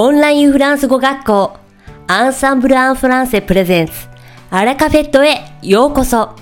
オンラインフランス語学校アンサンブル・アン・フランセプレゼンツアラカフェットへようこそ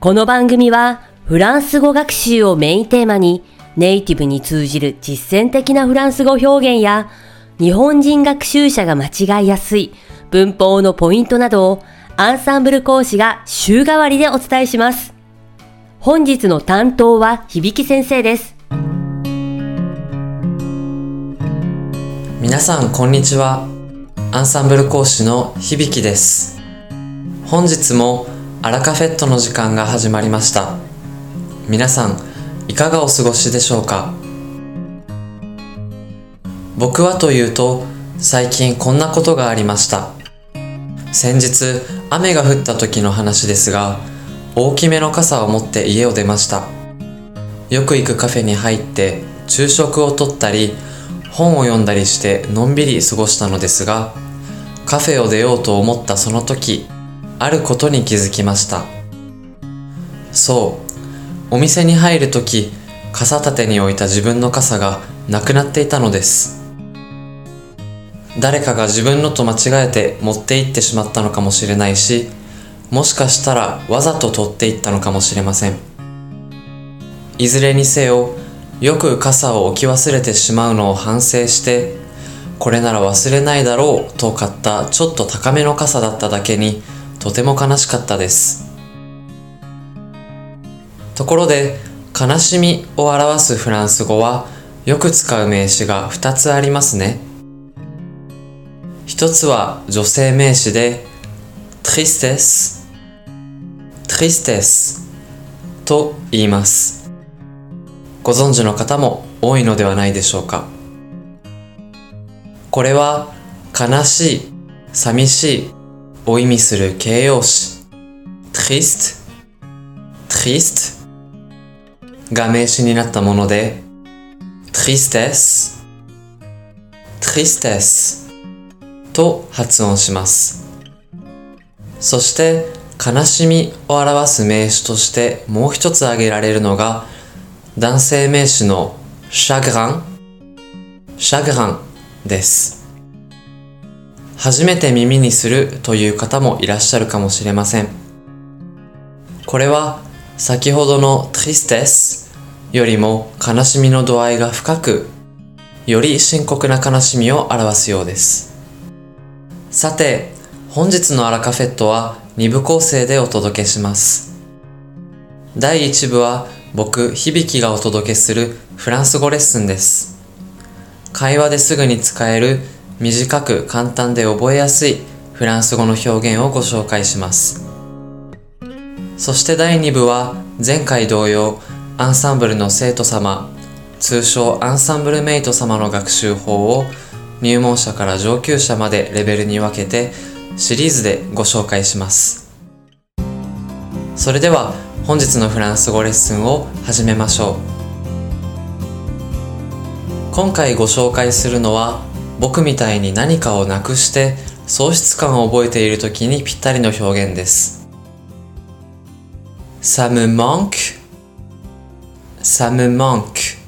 この番組はフランス語学習をメインテーマにネイティブに通じる実践的なフランス語表現や日本人学習者が間違いやすい文法のポイントなどをアンサンブル講師が週替わりでお伝えします。本日の担当は響先生です。皆さんこんにちは。アンサンブル講師の響です。本日もアラカフェットの時間が始まりました。皆さんいかがお過ごしでしょうか？僕はというと最近こんなことがありました。先日雨が降った時の話ですが大きめの傘を持って家を出ました。よく行くカフェに入って昼食をとったり本を読んだりしてのんびり過ごしたのですがカフェを出ようと思ったその時あることに気づきました。そうお店に入る時傘立てに置いた自分の傘がなくなっていたのです。誰かが自分のと間違えて持って行ってしまったのかもしれないしもしかしたらわざと取っていったのかもしれません。いずれにせよよく傘を置き忘れてしまうのを反省してこれなら忘れないだろうと買ったちょっと高めの傘だっただけにとても悲しかったです。ところで悲しみを表すフランス語はよく使う名詞が2つありますね。一つは女性名詞で Tristess tristesse と言います。ご存知の方も多いのではないでしょうか。これは悲しい、寂しいを意味する形容詞。trist trist が名詞になったもので tristesse tristesse と発音します。そして悲しみを表す名詞としてもう一つ挙げられるのが男性名詞のシャグラン、シャグランです。初めて耳にするという方もいらっしゃるかもしれません。これは先ほどの tristesse よりも悲しみの度合いが深く、より深刻な悲しみを表すようです。さて、本日のアラカフェットは2部構成でお届けします。第1部は僕、響がお届けするフランス語レッスンです。会話ですぐに使える短く簡単で覚えやすいフランス語の表現をご紹介します。そして第2部は前回同様アンサンブルの生徒様、通称アンサンブルメイト様の学習法を入門者から上級者までレベルに分けてシリーズでご紹介します。それでは本日のフランス語レッスンを始めましょう。今回ご紹介するのは僕みたいに何かをなくして喪失感を覚えている時にぴったりの表現です。Ça me manque. Ça me manque.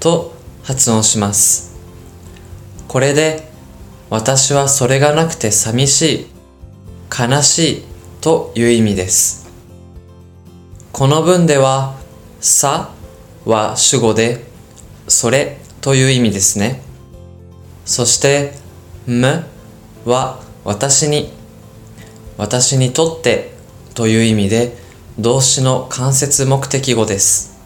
と発音します。これで私はそれがなくて寂しい悲しいという意味です。この文では、さは主語で、それという意味ですね。そして、むは私に、私にとってという意味で、動詞の間接目的語です。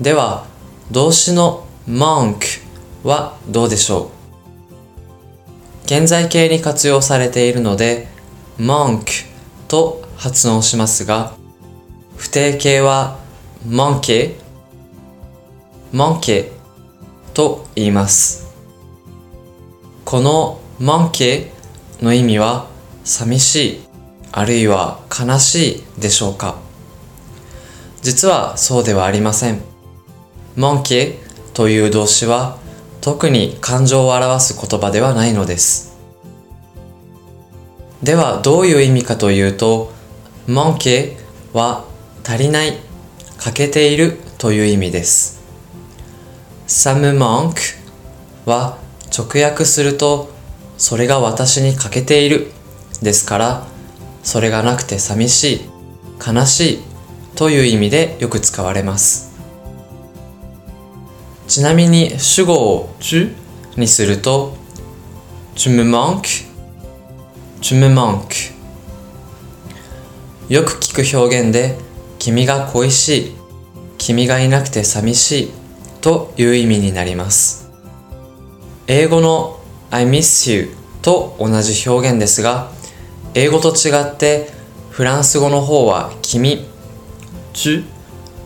では、動詞の monk はどうでしょう？現在形に活用されているので、monk と発音しますが、不定形は monkey, monkey と言います。この monkey の意味は寂しい、あるいは悲しいでしょうか実はそうではありません。monkey という動詞は特に感情を表す言葉ではないのです。ではどういう意味かというと monkey は足りない、欠けているという意味です。サムマンクは直訳するとそれが私に欠けているですからそれがなくて寂しい悲しいという意味でよく使われますちなみに主語を tu にすると tu me manques tu me manques よく聞く表現で君が恋しい君がいなくて寂しいという意味になります。英語の I miss you と同じ表現ですが英語と違ってフランス語の方は君 tu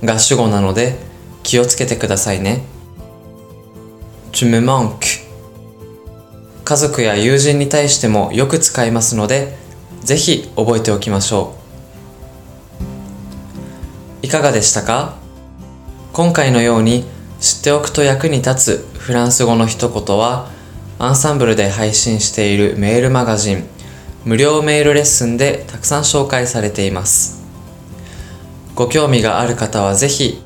が主語なので気をつけてくださいね。tu me manque 家族や友人に対してもよく使いますのでぜひ覚えておきましょう。いかがでしたか？今回のように知っておくと役に立つフランス語の一言はアンサンブルで配信しているメールマガジン無料メールレッスンでたくさん紹介されています。ご興味がある方はぜひ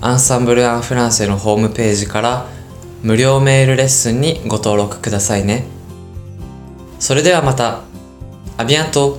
アンサンブル・アン・フランセのホームページから無料メールレッスンにご登録くださいね。それではまた。アビアント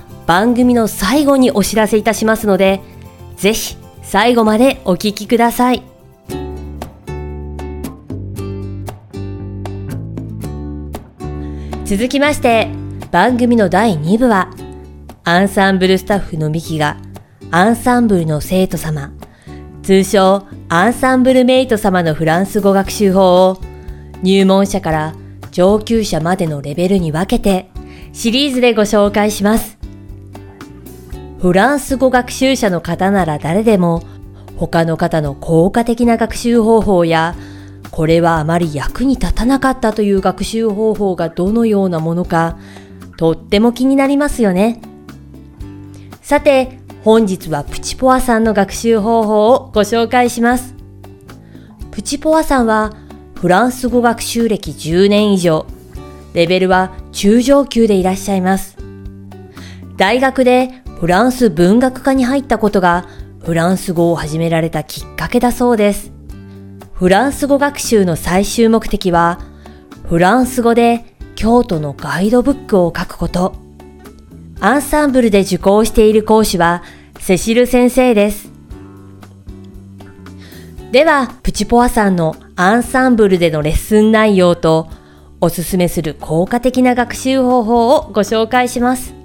番組の最後にお知らせいたしますので、ぜひ最後までお聞きください。続きまして、番組の第2部は、アンサンブルスタッフのミキが、アンサンブルの生徒様、通称アンサンブルメイト様のフランス語学習法を、入門者から上級者までのレベルに分けて、シリーズでご紹介します。フランス語学習者の方なら誰でも、他の方の効果的な学習方法や、これはあまり役に立たなかったという学習方法がどのようなものか、とっても気になりますよね。さて、本日はプチポアさんの学習方法をご紹介します。プチポアさんは、フランス語学習歴10年以上、レベルは中上級でいらっしゃいます。大学でフランス文学科に入ったことがフランス語を始められたきっかけだそうです。フランス語学習の最終目的は、フランス語で京都のガイドブックを書くこと。アンサンブルで受講している講師はセシル先生です。では、プチポアさんのアンサンブルでのレッスン内容とおすすめする効果的な学習方法をご紹介します。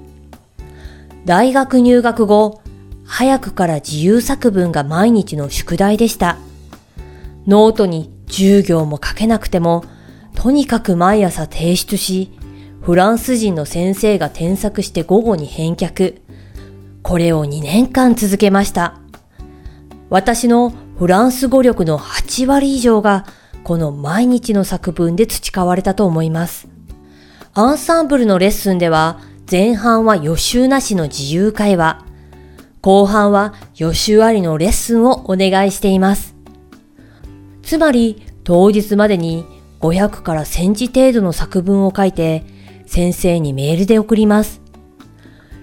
大学入学後、早くから自由作文が毎日の宿題でした。ノートに10行も書けなくても、とにかく毎朝提出し、フランス人の先生が添削して午後に返却。これを2年間続けました。私のフランス語力の8割以上がこの毎日の作文で培われたと思います。アンサンブルのレッスンでは前半は予習なしの自由会話、後半は予習ありのレッスンをお願いしています。つまり当日までに500から1000字程度の作文を書いて先生にメールで送ります。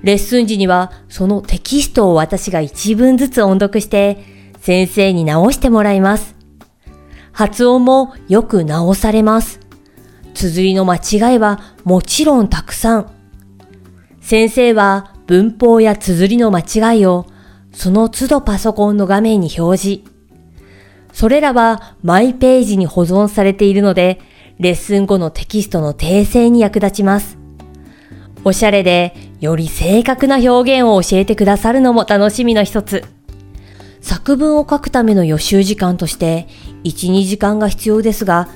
レッスン時にはそのテキストを私が一文ずつ音読して先生に直してもらいます。発音もよく直されます。綴りの間違いはもちろんたくさん。先生は文法や綴りの間違いをその都度パソコンの画面に表示。それらはマイページに保存されているので、レッスン後のテキストの訂正に役立ちます。おしゃれで、より正確な表現を教えてくださるのも楽しみの一つ。作文を書くための予習時間として、1、2時間が必要ですが、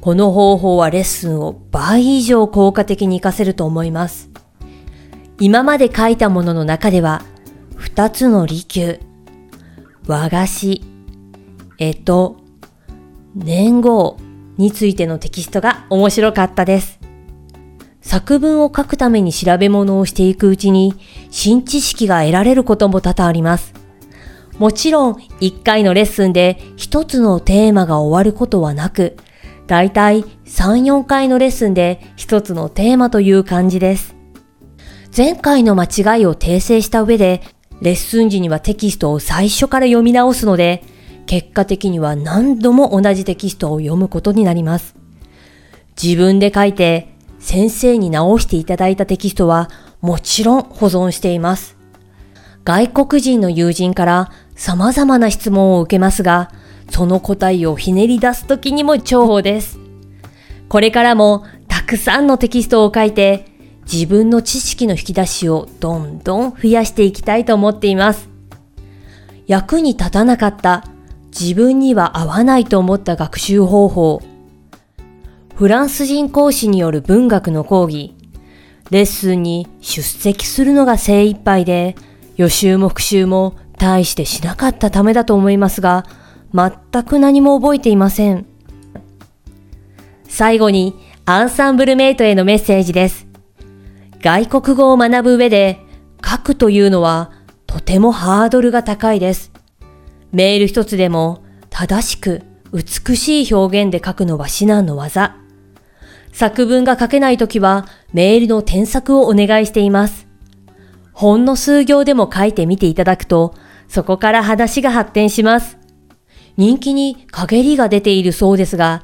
この方法はレッスンを倍以上効果的に活かせると思います。今まで書いたものの中では、2つの利休、和菓子、えと、年号についてのテキストが面白かったです。作文を書くために調べ物をしていくうちに新知識が得られることも多々あります。もちろん1回のレッスンで1つのテーマが終わることはなく、だいたい3、4回のレッスンで1つのテーマという感じです。前回の間違いを訂正した上で、レッスン時にはテキストを最初から読み直すので、結果的には何度も同じテキストを読むことになります。自分で書いて先生に直していただいたテキストはもちろん保存しています。外国人の友人から様々な質問を受けますが、その答えをひねり出すときにも重宝です。これからもたくさんのテキストを書いて自分の知識の引き出しをどんどん増やしていきたいと思っています。役に立たなかった自分には合わないと思った学習方法フランス人講師による文学の講義、レッスンに出席するのが精一杯で、予習も復習も大してしなかったためだと思いますが、全く何も覚えていません。最後に、アンサンブルメイトへのメッセージです。外国語を学ぶ上で、書くというのはとてもハードルが高いです。メール一つでも正しく美しい表現で書くのは至難の技。作文が書けないときはメールの添削をお願いしています。ほんの数行でも書いてみていただくと、そこから話が発展します。人気に陰りが出ているそうですが、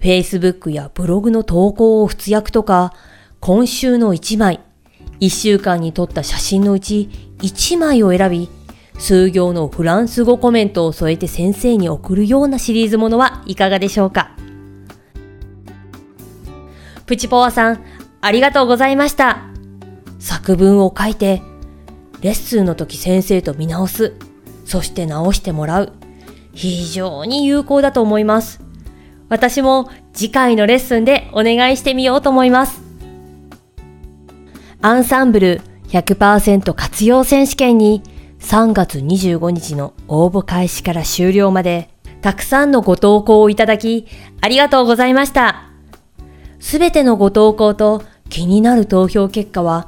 Facebook やブログの投稿を不通訳とか、今週の1枚、1週間に撮った写真のうち1枚を選び、数行のフランス語コメントを添えて先生に送るようなシリーズものはいかがでしょうか？プチポワさん、ありがとうございました。作文を書いて、レッスンの時先生と見直す、そして直してもらう。非常に有効だと思います。私も次回のレッスンでお願いしてみようと思います。アンサンブル100%活用選手権に3月25日の応募開始から終了までたくさんのご投稿をいただきありがとうございました。すべてのご投稿と気になる投票結果は、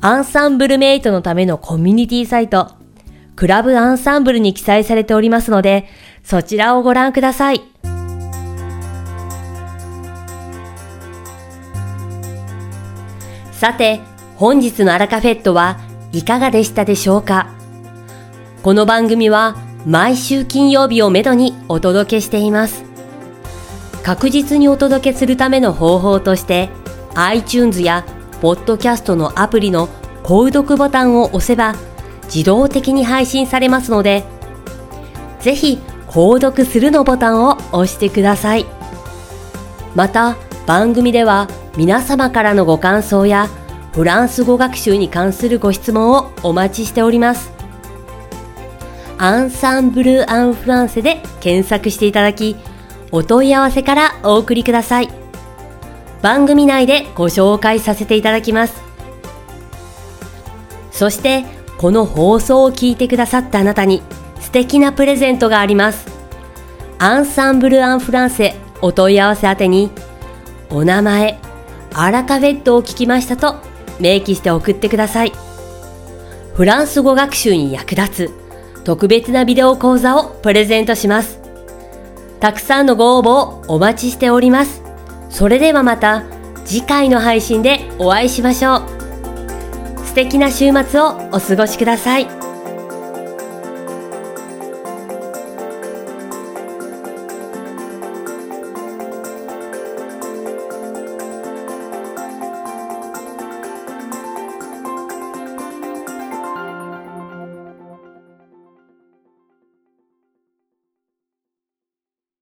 アンサンブルメイトのためのコミュニティサイト、クラブアンサンブルに記載されておりますので、そちらをご覧ください。さて、本日のアラカフェットはいかがでしたでしょうか？この番組は毎週金曜日をめどにお届けしています。確実にお届けするための方法として iTunes や Podcast のアプリの購読ボタンを押せば自動的に配信されますのでぜひ購読するのボタンを押してくださいまた番組では皆様からのご感想やフランス語学習に関するご質問をお待ちしておりますアンサンブル・アン・フランセで検索していただきお問い合わせからお送りください。番組内でご紹介させていただきます。そして、この放送を聞いてくださったあなたに素敵なプレゼントがあります。アンサンブル・アン・フランセお問い合わせ宛てに、お名前、アラカフェットを聞きましたと明記して送ってください。フランス語学習に役立つ特別なビデオ講座をプレゼントします。たくさんのご応募をお待ちしております。それではまた次回の配信でお会いしましょう。素敵な週末をお過ごしください。